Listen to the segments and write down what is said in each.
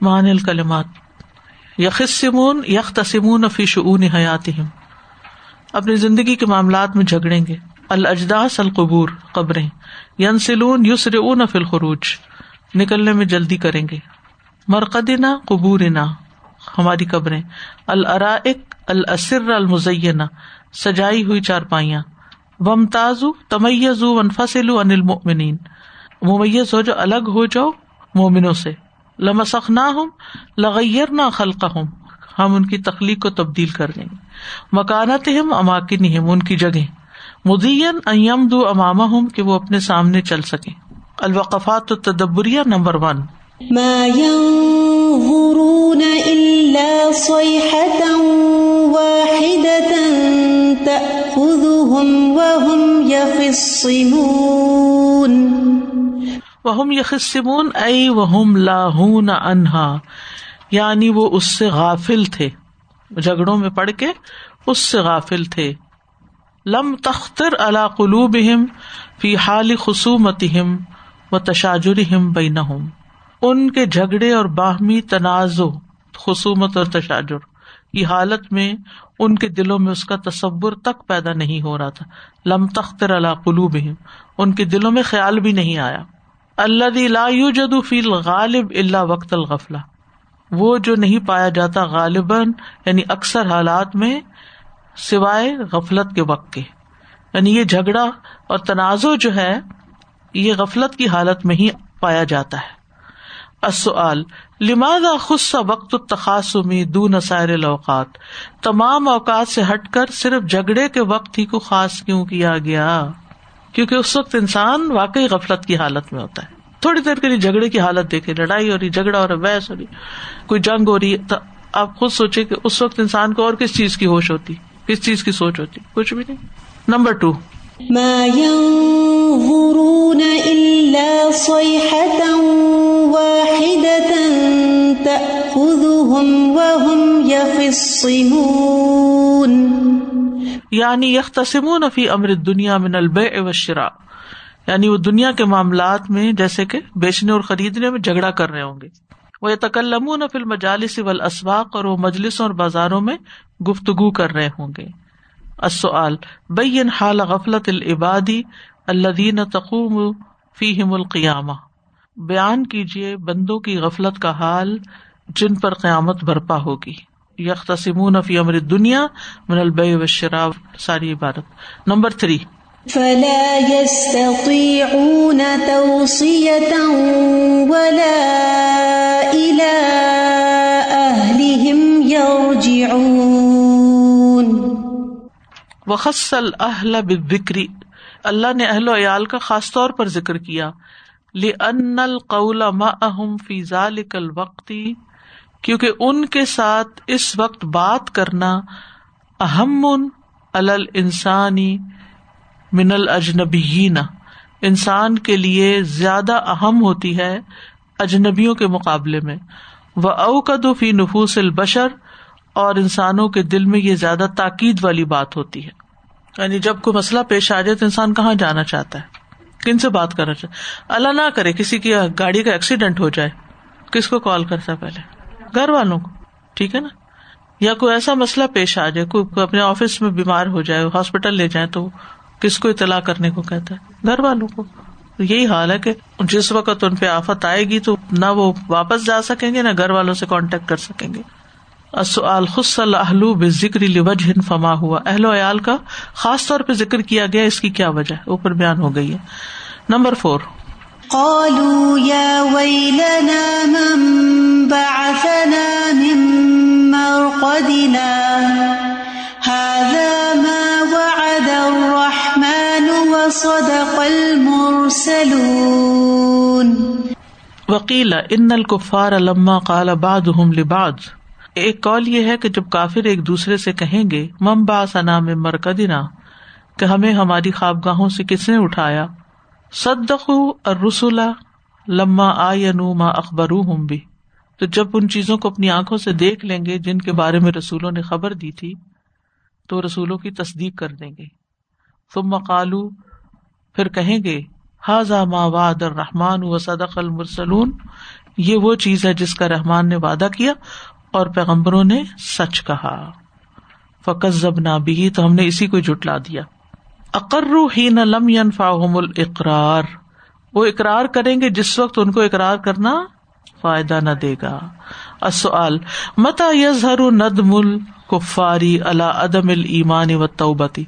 مان الکلمات یخسمون یخ تسمون فی شعون حیات اپنی زندگی کے معاملات میں جھگڑیں گے۔ الجداس القبور، قبریں۔ ین سلون یوسر اون فل خروج نکلنے میں جلدی کریں گے۔ مرقدنا قبور نا ہماری قبریں۔ الرائق الاسر المزینہ۔ سجائی ہوئی چارپائیاں۔ وم تازو تمیز ان المؤمنین۔ ممیز ہو جاؤ الگ ہو جاؤ مومنوں سے۔ لمسخ نہ ہوں لغیر نہ خلق ہوں ہم ان کی تخلیق کو تبدیل کر دیں گے۔ مکانت ہم اماکن ہم ان کی جگہ۔ مدین ام دو امام ہوں کہ وہ اپنے سامنے چل سکے الوقفات تدبریہ نمبر ون۔ وہ یخسمون ائی وہم لاہون انہا یعنی وہ اس سے غافل تھے۔ جھگڑوں میں پڑھ کے اس سے غافل تھے۔ لم تختر اللہ قلوب فی حال خصومت و تشاجر بین ان کے جھگڑے اور باہمی تنازع، خصومت اور تشاجر۔ کی حالت میں ان کے دلوں میں اس کا تصور تک پیدا نہیں ہو رہا تھا۔ لم تختر اللہ قلوب ان کے دلوں میں خیال بھی نہیں آیا۔ اللہ لا جدو فیل غالب اللہ وقت الغفلا وہ جو نہیں پایا جاتا غالباً یعنی اکثر حالات میں سوائے غفلت کے وقت کے۔ یعنی یہ جھگڑا اور تنازع جو ہے، یہ غفلت کی حالت میں ہی پایا جاتا ہے۔ اصل لماذا خص وقت تخاصمی دون سائر الاوقات؟ تمام اوقات سے ہٹ کر صرف جھگڑے کے وقت ہی کو خاص کیوں کیا گیا؟ کیونکہ اس وقت انسان واقعی غفلت کی حالت میں ہوتا ہے۔ تھوڑی دیر کے لیے جھگڑے کی حالت دیکھے لڑائی ہو رہی، جھگڑا ہو رہا، بحث ہو رہی، کوئی جنگ ہو رہی ہے تو آپ خود سوچے کہ اس وقت انسان کو اور کس چیز کی ہوش ہوتی، کس چیز کی سوچ ہوتی، کچھ بھی نہیں۔ Number two. یعنی یختصمون فی امر دنیا من البیع والشراء یعنی وہ دنیا کے معاملات میں جیسے کہ بیچنے اور خریدنے میں جھگڑا کر رہے ہوں گے۔ وہ تکلم نہ فل مجالس و اور وہ مجلسوں اور بازاروں میں گفتگو کر رہے ہوں گے۔ اصل بین حال غفلت العبادی اللہ تقوم فیم القیامہ۔ بیان کیجیے بندوں کی غفلت کا حال جن پر قیامت برپا ہوگی۔ یکسمون فی امر دنیا من البئی و شراب ساری عبادت. Number three. فلا يستطيعون توصية ولا إلى أهلهم يرجعون. وخص الأهل بالذكر اللہ نے اہل و عیال کا خاص طور پر ذکر کیا. لأن القول معهم في ذلك الوقت کیونکہ ان کے ساتھ اس وقت بات کرنا اہم الانسانی من الجنبی انسان کے لیے زیادہ اہم ہوتی ہے اجنبیوں کے مقابلے میں۔ وہ اوقد فی نفوس البشر۔ اور انسانوں کے دل میں یہ زیادہ تاکید والی بات ہوتی ہے۔ یعنی جب کوئی مسئلہ پیش آ جائے تو انسان کہاں جانا چاہتا ہے؟ کن سے بات کرنا چاہتا اللہ نہ کرے کسی کی گاڑی کا ایکسیڈینٹ ہو جائے۔ کس کو کال کرتا ہے پہلے؟ گھر والوں کو، ٹھیک ہے نا؟ یا کوئی ایسا مسئلہ پیش آ جائے، کوئی اپنے آفس میں بیمار ہو جائے، ہاسپٹل لے جائے تو کس کو اطلاع کرنے کو کہتا ہے؟ گھر والوں کو۔ یہی حال ہے کہ جس وقت ان پہ آفت آئے گی تو نہ وہ واپس جا سکیں گے، نہ گھر والوں سے کانٹیکٹ کر سکیں گے۔ وجہ فما ہوا۔ اہل و عیال کا خاص طور پہ ذکر کیا گیا، اس کی کیا وجہ اوپر بیان ہو گئی ہے۔ نمبر فور وکیل ان الکفار علما کال اباد لباد ایک کال یہ ہے کہ جب کافر ایک دوسرے سے کہیں گے مم با سنا میں مرکدنا کہ ہمیں ہماری خوابگاہوں سے کس نے اٹھایا؟ صدقو اور لما آ ما اخبر ہوں بھی تو جب ان چیزوں کو اپنی آنکھوں سے دیکھ لیں گے جن کے بارے میں رسولوں نے خبر دی تھی، تو رسولوں کی تصدیق کر دیں گے۔ تم مقالو پھر کہیں گے حاضا ما واد الرحمان و صدق المرسلون یہ وہ چیز ہے جس کا رحمان نے وعدہ کیا اور پیغمبروں نے سچ کہا۔ فقط زب نہ بھی تو ہم نے اسی کو جٹلا دیا۔ اقرو ہی نہ لم فاہم الاقرار۔ وہ اقرار کریں گے جس وقت ان کو اقرار کرنا فائدہ نہ دے گا۔ اصل متا یزہر ندم الکفاری اللہ عدم المان و توبتی؟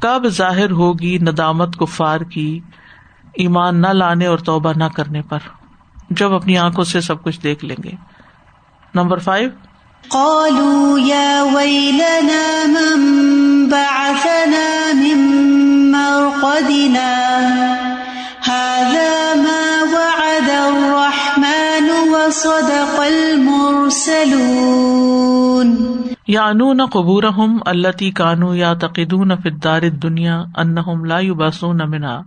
کب ظاہر ہوگی ندامت کفار کی ایمان نہ لانے اور توبہ نہ کرنے پر؟ جب اپنی آنکھوں سے سب کچھ دیکھ لیں گے۔ Number five. قالوا يا ويلنا من بعثنا من مرقدنا هذا ما وعد الرحمن وصدق المرسلون. یعنون قبورهم التي كانوا يعتقدون في الدار الدنيا انهم لا يبعثون منها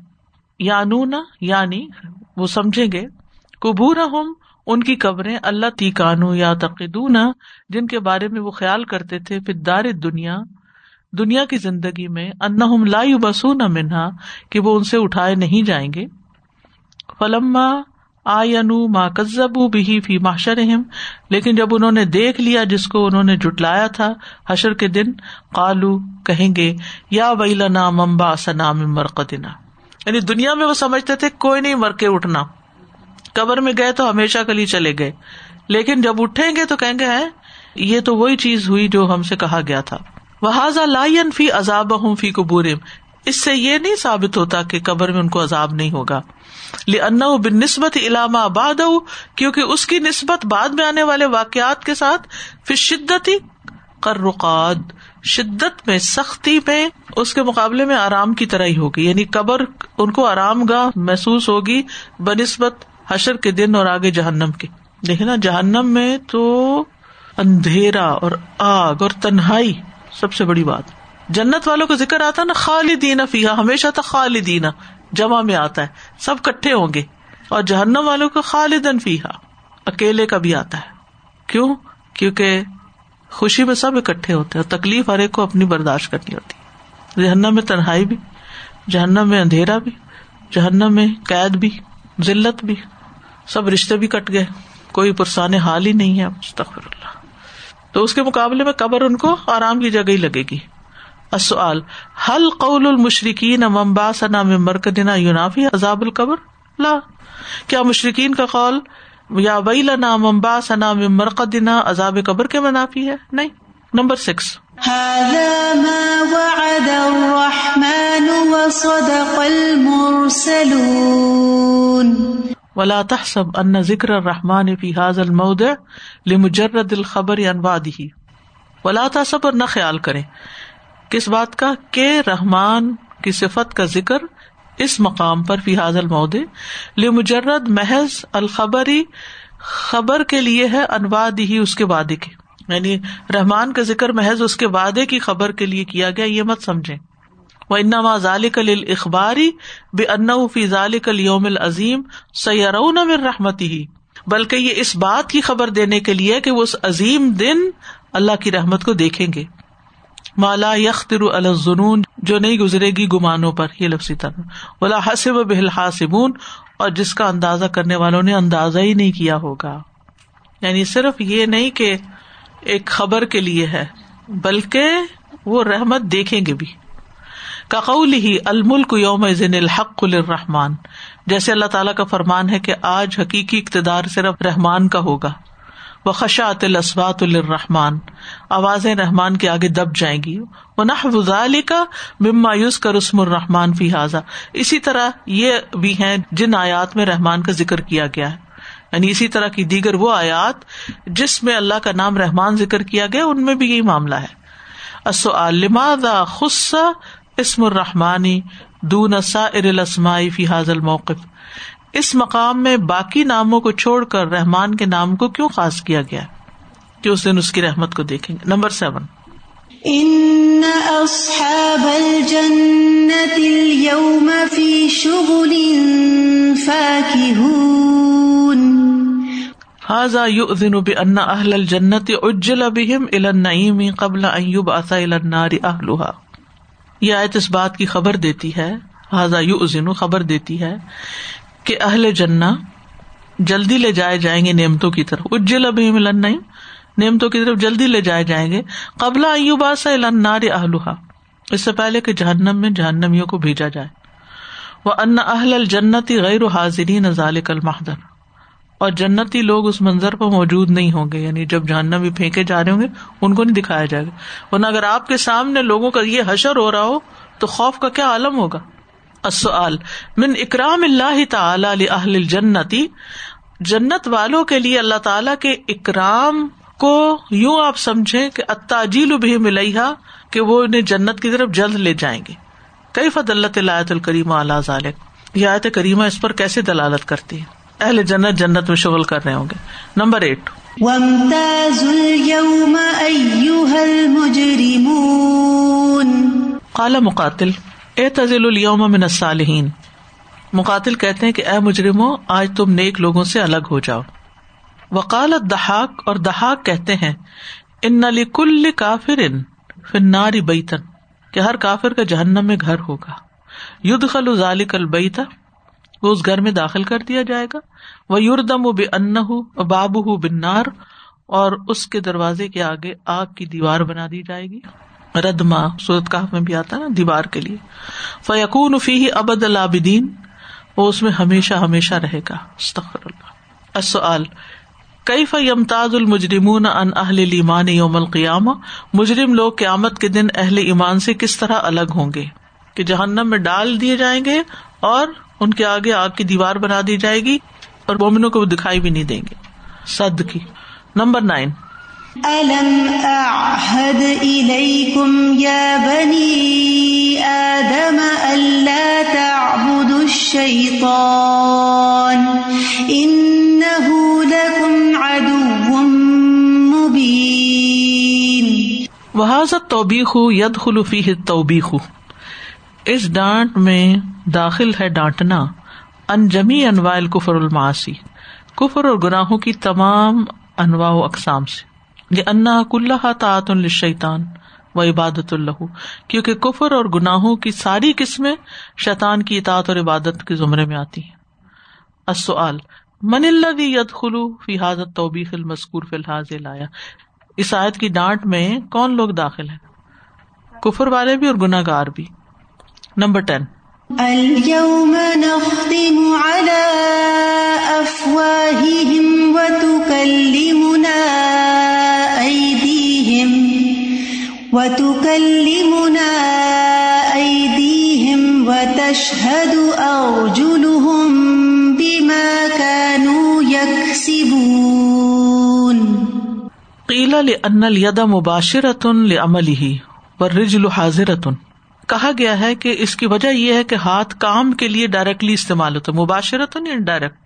یعنون یعنی وہ سمجھیں گے قبور ہم ان کی قبریں اللہ تی کانو یا تقدون جن کے بارے میں وہ خیال کرتے تھے پھر دار دنیا دنیا کی زندگی میں ان لا بسو نہ منہا، کہ وہ ان سے اٹھائے نہیں جائیں گے۔ فلما آنو ماں کزب بھی فی ماشر لیکن جب انہوں نے دیکھ لیا جس کو انہوں نے جٹلایا تھا حشر کے دن کالو کہیں گے، یا ویلنا ممبا سنا مرقدنا۔ یعنی دنیا میں وہ سمجھتے تھے، کوئی نہیں مر کے اٹھنا۔ قبر میں گئے تو ہمیشہ کے لیے چلے گئے۔ لیکن جب اٹھیں گے تو کہیں گے یہ تو وہی چیز ہوئی جو ہم سے کہا گیا تھا۔ وہ لائن فی عذاب ہوں فی قبور اس سے یہ نہیں ثابت ہوتا کہ قبر میں ان کو عذاب نہیں ہوگا۔ ان بن نسبت علامہ آباد کیونکہ اس کی نسبت بعد میں آنے والے واقعات کے ساتھ پھر شدت ہی رقاد شدت میں سختی میں اس کے مقابلے میں آرام کی طرح ہی ہوگی۔ یعنی قبر ان کو آرام گاہ محسوس ہوگی بنسبت حشر کے دن اور آگے جہنم کے۔ دیکھنا، جہنم میں تو اندھیرا اور آگ اور تنہائی۔ سب سے بڑی بات۔ جنت والوں کا ذکر آتا نا، خالدین فیحا ہمیشہ تک خالدین، جمع میں آتا ہے، سب کٹھے ہوں گے۔ اور جہنم والوں کا خالدن فیحا اکیلے کا بھی آتا ہے۔ کیوں؟ کیونکہ خوشی میں سب اکٹھے ہوتے ہیں اور تکلیف ہر ایک کو اپنی برداشت کرنی ہوتی جہنم میں تنہائی بھی، جہنم میں اندھیرا بھی، جہنم میں قید بھی، ذلت بھی، سب رشتے بھی کٹ گئے۔ کوئی پرسان حال ہی نہیں ہے مستقبر اللہ۔ تو اس کے مقابلے میں قبر ان کو آرام کی جگہ ہی لگے گی۔ اصل حل قول المشرقین ممبا سنا میں مرکدنا یونافی عذاب القبر؟ لا۔ کیا مشرقین کا قول، یا وئی لنا ممبا سنا میں مرکدنا عذاب قبر کے منافی ہے؟ نہیں۔ Number six. ولا تحسب ان ذکر الرحمن فی هذا الموضع لمجرد الخبر عن وعده. ولا تحسب اور نہ خیال کرے کس بات کا کہ رحمان کی صفت کا ذکر اس مقام پر فی حاضل الموضع لمجرد محض الخبری خبر کے لیے ہے انواد ہی اس کے وعدے کے. یعنی رحمان کا ذکر محض اس کے وعدے کی خبر کے لیے کیا گیا، یہ مت سمجھے وہ انما ذالک اخباری بے ان فی ذالک اليوم العظیم سیرون من رحمتی ہی بلکہ یہ اس بات کی خبر دینے کے لیے کہ وہ اس عظیم دن اللہ کی رحمت کو دیکھیں گے۔ مالا یختر الظنون، جو نہیں گزرے گی گمانوں پر، یہ لفظی طرح۔ ولا حسب بحل حاسبون اور جس کا اندازہ کرنے والوں نے اندازہ ہی نہیں کیا ہوگا۔ یعنی صرف یہ نہیں کہ ایک خبر کے لیے ہے، بلکہ وہ رحمت دیکھیں گے بھی۔ کقول ہی الملک یوم ذن الحق الرحمان جیسے اللہ تعالیٰ کا فرمان ہے کہ آج حقیقی اقتدار صرف رحمان کا ہوگا۔ وہ خشاط الاسبات الرحمان آوازیں رحمان کے آگے دب جائیں گی۔ وہ نہ کا مایوس کا رسم الرحمان فی حاضہ اسی طرح یہ بھی ہیں جن آیات میں رحمان کا ذکر کیا گیا ہے۔ یعنی اسی طرح کی دیگر وہ آیات جس میں اللہ کا نام رحمان ذکر کیا گیا، ان میں بھی یہی معاملہ ہے۔ خصا اسم الرحمانی دون سا فی حاضل موقف اس مقام میں باقی ناموں کو چھوڑ کر رحمان کے نام کو کیوں خاص کیا گیا؟ کہ اس دن اس کی رحمت کو دیکھیں گے۔ Number seven. بان اہل الجنت اجل بهم الى النعیم قبل ان يبعث الى النار یہ آیت اس بات کی خبر دیتی ہے حاضا یؤذن خبر دیتی ہے کہ اہل جنہ جلدی لے جائے جائیں گے نعمتوں کی طرف۔ اجل ابھی ملن نہیں نعمتوں کی طرف جلدی لے جائے جائیں گے۔ قبلہ ایوبا سے النار اہلوہا اس سے پہلے کہ جہنم میں جہنمیوں کو بھیجا جائے۔ وہ ان اہل الجنتی غیر حاضرین ذالک المحدر اور جنتی لوگ اس منظر پر موجود نہیں ہوں گے یعنی جب جہنم بھی پھینکے جا رہے ہوں گے، ان کو نہیں دکھایا جائے گا۔ ورنہ اگر آپ کے سامنے لوگوں کا یہ حشر ہو رہا ہو، تو خوف کا کیا عالم ہوگا؟ السؤال، من اکرام اللہ تعالی اہل الجنتی جنت والوں کے لیے اللہ تعالی کے اکرام کو یوں آپ سمجھے کہ اتاجیل بھی ملیہ کہ وہ انہیں جنت کی طرف جلد لے جائیں گے۔ کئی فد اللہ العت الکریم اللہ ذالک؟ یہ آیت کریمہ اس پر کیسے دلالت کرتی ہے؟ اہل جنت جنت میں شغل کر رہے ہوں گے۔ Number eight. کالا مقاتل اے تزل الوم من الصالحین۔ مقاتل کہتے ہیں کہ اے مجرمو آج تم نیک لوگوں سے الگ ہو جاؤ۔ وکالت دہاک اور دہاک کہتے ہیں ان نلی کل کافر فناری بیتن کہ ہر کافر کا جہنم میں گھر ہوگا۔ ید خل ذالک البیتا وہ اس گھر میں داخل کر دیا جائے گا۔ وہ یوردم و بے ان باب ہُو بنار اور اس کے دروازے کے آگے آگ کی دیوار بنا دی جائے گی۔ ردما، سورت کاف میں بھی آتا نا، دیوار کے لیے۔ فیقون فی ابد العابدین وہ اس میں ہمیشہ ہمیشہ رہے گا۔ اللہ۔ السؤال کئی فمتاز المجرمون ان اہل ایمان یوم القیامہ؟ مجرم لوگ قیامت کے دن اہل ایمان سے کس طرح الگ ہوں گے؟ کہ جہنم میں ڈال دیے جائیں گے اور ان کے آگے آگ کی دیوار بنا دی جائے گی اور مومنوں کو دکھائی بھی نہیں دیں گے۔ سد کی نمبر نائن۔ وحاظت توبیخ ید خلوفی توبیخ اس ڈانٹ میں داخل ہے ڈانٹنا انجمی انواع کفر الماسی کفر اور گناہوں کی تمام انواع و اقسام سے۔ یہ انا کلّہ تعت الشیطان و عبادت اللہ کیونکہ کفر اور گناہوں کی ساری قسمیں شیطان کی اطاعت اور عبادت کے زمرے میں آتی ہیں۔ السؤال، من اللہ ید خلو فی حاضت توبیخ المذکور فی الحاظ لایا اس آیت کی ڈانٹ میں کون لوگ داخل ہیں؟ کفر والے بھی اور گناہ گار بھی۔ Number ten. اليوم نختم على أفواههم وتكلمنا أيديهم وتكلمنا أيديهم وتشهد أرجلهم بما كانوا يكسبون. قيل لأن اليد مباشرة لعمله والرجل حاضرة. کہا گیا ہے کہ اس کی وجہ یہ ہے کہ ہاتھ کام کے لیے ڈائریکٹلی استعمال ہوتا ہے مباشرت ڈائریکٹ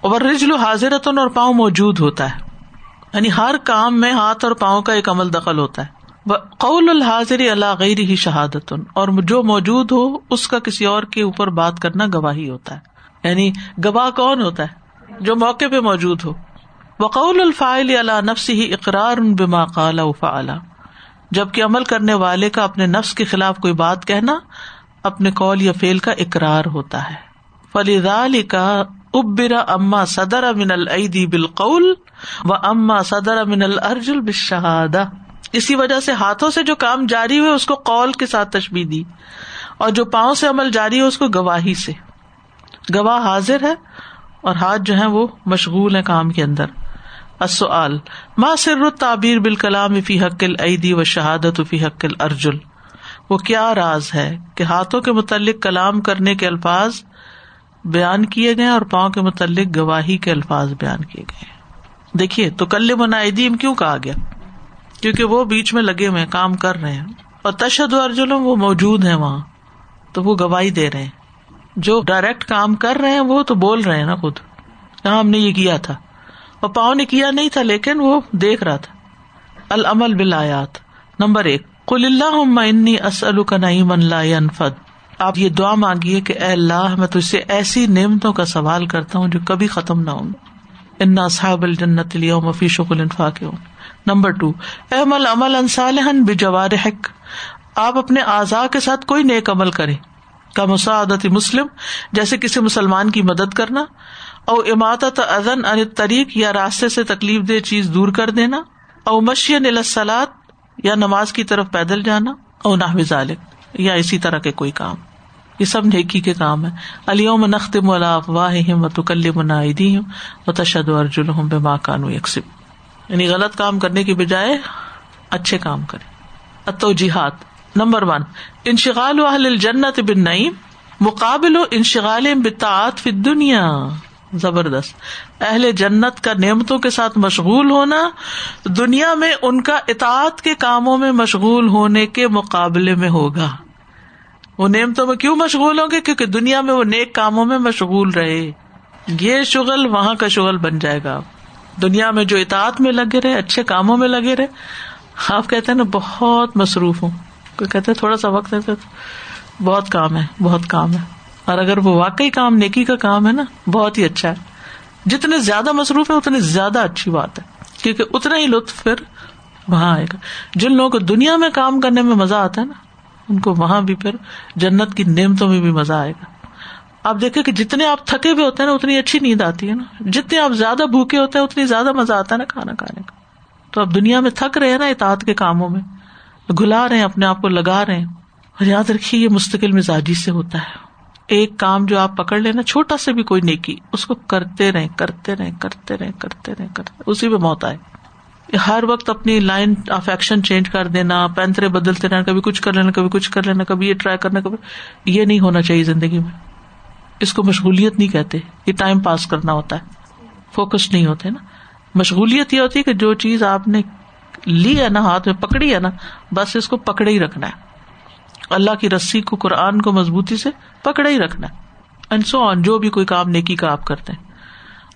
اور رجل حاضرتن اور پاؤں موجود ہوتا ہے۔ یعنی ہر کام میں ہاتھ اور پاؤں کا ایک عمل دخل ہوتا ہے۔ قول الحاضر اللہ غیر ہی شہادت اور جو موجود ہو، اس کا کسی اور کے اوپر بات کرنا گواہی ہوتا ہے۔ یعنی گواہ کون ہوتا ہے؟ جو موقع پہ موجود ہو۔ وقول الفاعل اللہ نفس ہی اقرار بما قال فعلا جبکہ عمل کرنے والے کا اپنے نفس کے خلاف کوئی بات کہنا، اپنے کال یا فیل کا اقرار ہوتا ہے۔ فلی کا ابرا اما صدر امن العیدی بالقول و اما صدر امن الرجل بشہادہ اسی وجہ سے ہاتھوں سے جو کام جاری ہوئے، اس کو قول کے ساتھ تشبی دی۔ اور جو پاؤں سے عمل جاری ہو اس کو گواہی سے۔ گواہ حاضر ہے اور ہاتھ جو ہے وہ مشغول ہے کام کے اندر۔ السؤال، ما سر التعبیر بالکلام فی حق العیدی و شہادت فی حق الارجل؟ وہ کیا راز ہے کہ ہاتھوں کے متعلق کلام کرنے کے الفاظ بیان کیے گئے اور پاؤں کے متعلق گواہی کے الفاظ بیان کیے گئے؟ دیکھیے تو کل منعدیم کیوں کہا گیا؟ کیونکہ وہ بیچ میں لگے ہوئے کام کر رہے ہیں۔ اور تشد ارجلم وہ موجود ہیں وہاں، تو وہ گواہی دے رہے ہیں۔ جو ڈائریکٹ کام کر رہے ہیں، وہ تو بول رہے ہیں نا خود۔ ہم نے یہ کیا تھا۔ اور پاؤں نے کیا نہیں تھا لیکن وہ دیکھ رہا تھا۔ العمل بلایات نمبر ایک کل اللہ انی اسل کا نعیم اللہ انفد آپ یہ دعا مانگیے کہ اے اللہ، میں تجھ سے ایسی نعمتوں کا سوال کرتا ہوں جو کبھی ختم نہ ہوں۔ ان صحاب الجنت مفی شکل انفا کے ہوں نمبر ٹو احمل عمل انصالحن بجوار حق آپ اپنے اعضاء کے ساتھ کوئی نیک عمل کرے کا مساعدت مسلم، جیسے کسی مسلمان کی مدد کرنا۔ او اماطت ازن ان طریق یا راستے سے تکلیف دہ چیز دور کر دینا، او مشین السلات یا نماز کی طرف پیدل جانا، او نہ یا اسی طرح کے کوئی کام۔ یہ سب نیکی کے کام ہے علیوم نخت ملاف واہ و تکل منادی ہوں و تشد ارجن ہوں بے ماں کانو یکسب۔ یعنی غلط کام کرنے کی بجائے اچھے کام کرے اتو جہاد نمبر ون، انشغال اہل جنت بن نعیم مقابل و انشغال بتاعت فی دنیا زبردست۔ اہل جنت کا نعمتوں کے ساتھ مشغول ہونا، دنیا میں ان کا اطاعت کے کاموں میں مشغول ہونے کے مقابلے میں ہوگا۔ وہ نعمتوں میں کیوں مشغول ہوں گے؟ کیونکہ دنیا میں وہ نیک کاموں میں مشغول رہے۔ یہ شغل وہاں کا شغل بن جائے گا۔ دنیا میں جو اطاعت میں لگے رہے، اچھے کاموں میں لگے رہے، آپ کہتے ہیں نا، بہت مصروف ہوں۔ کہتے تھوڑا سا وقت ہے بہت کام ہے، بہت کام ہے۔ اور اگر وہ واقعی کام نیکی کا کام ہے نا، بہت ہی اچھا ہے۔ جتنے زیادہ مصروف ہے اتنی زیادہ اچھی بات ہے۔ کیونکہ اتنا ہی لطف پھر وہاں آئے گا۔ جن لوگوں کو دنیا میں کام کرنے میں مزہ آتا ہے نا، ان کو وہاں بھی پھر جنت کی نعمتوں میں بھی مزہ آئے گا۔ آپ دیکھیں کہ جتنے آپ تھکے ہوئے ہوتے ہیں نا، اتنی اچھی نیند آتی ہے نا۔ جتنے آپ زیادہ بھوکے ہوتے ہیں، اتنی زیادہ مزہ آتا ہے نا کھانا کھانے کا۔ تو آپ دنیا میں تھک رہے ہیں نا اطاعت کے کاموں میں گلا رہے ہیں، اپنے آپ کو لگا رہے ہیں۔ اور یاد رکھیے، یہ مستقل مزاجی سے ہوتا ہے۔ ایک کام جو آپ پکڑ لینا، چھوٹا سے بھی کوئی نیکی، اس کو کرتے رہے کرتے رہے کرتے رہے کرتے رہے کرتے اسی پہ موت آئے۔ ہر وقت اپنی لائن آف ایکشن چینج کر دینا، پینترے بدلتے رہنا، کبھی کچھ کر لینا، کبھی کچھ کر لینا، کبھی یہ ٹرائی کرنا، کبھی۔ یہ نہیں ہونا چاہیے زندگی میں۔ اس کو مشغولیت نہیں کہتے۔ یہ ٹائم پاس کرنا ہوتا ہے۔ فوکس نہیں ہوتے نا۔ مشغولیت یہ ہوتی ہے کہ جو چیز آپ نے لی ہے نا، ہاتھ میں پکڑی ہے نا، بس اس کو پکڑے ہی رکھنا ہے۔ اللہ کی رسی کو قرآن کو مضبوطی سے پکڑے ہی رکھنا اینڈ سو آن جو بھی کوئی کام نیکی کا آپ کرتے ہیں۔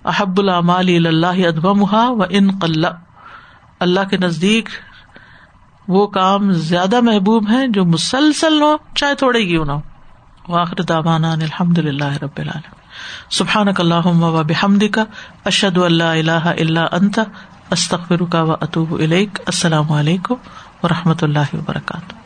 احب العمال اللہ ادب و ان قلع اللہ کے نزدیک وہ کام زیادہ محبوب ہے جو مسلسل ہو، چاہے تھوڑے ہی نہ ہو۔ واخر داوانا الحمد للہ رب العالم سبحان اللہ و بحمد کا اشد اللہ اللہ اللہ انت استخر کا و اطوب السلام علیکم و رحمۃ اللہ وبرکاتہ۔